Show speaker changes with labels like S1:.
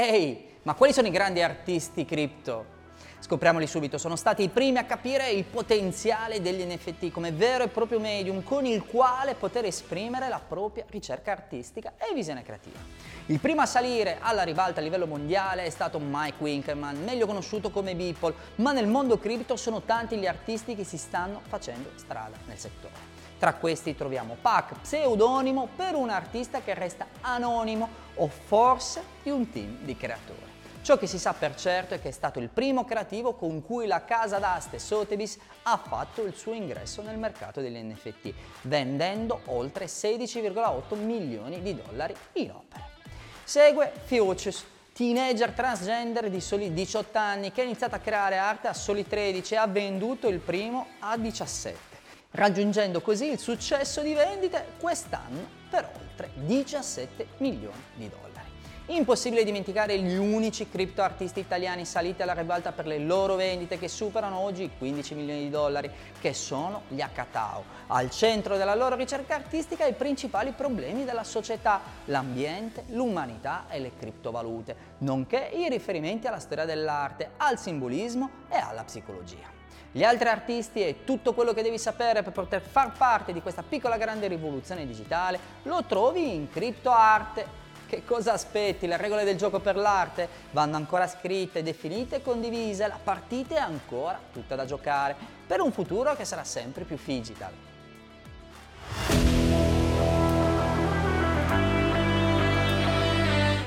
S1: Ehi, ma quali sono i grandi artisti cripto? Scopriamoli subito, sono stati i primi a capire il potenziale degli NFT come vero e proprio medium con il quale poter esprimere la propria ricerca artistica e visione creativa. Il primo a salire alla ribalta a livello mondiale è stato Mike Winkelmann, meglio conosciuto come Beeple, ma nel mondo cripto sono tanti gli artisti che si stanno facendo strada nel settore. Tra questi troviamo Pac, pseudonimo per un artista che resta anonimo o forse di un team di creatori. Ciò che si sa per certo è che è stato il primo creativo con cui la casa d'aste Sotheby's ha fatto il suo ingresso nel mercato degli NFT, vendendo oltre 16,8 milioni di dollari in opere. Segue Fuchs, teenager transgender di soli 18 anni che ha iniziato a creare arte a soli 13 e ha venduto il primo a 17, raggiungendo così il successo di vendite quest'anno per oltre 17 milioni di dollari. Impossibile dimenticare gli unici criptoartisti italiani saliti alla ribalta per le loro vendite che superano oggi i 15 milioni di dollari, che sono gli Akatao. Al centro della loro ricerca artistica i principali problemi della società, l'ambiente, l'umanità e le criptovalute, nonché i riferimenti alla storia dell'arte, al simbolismo e alla psicologia. Gli altri artisti e tutto quello che devi sapere per poter far parte di questa piccola grande rivoluzione digitale lo trovi in CryptoArte che cosa aspetti? Le regole del gioco per l'arte vanno ancora scritte, definite e condivise, la partita è ancora tutta da giocare, per un futuro che sarà sempre più digital.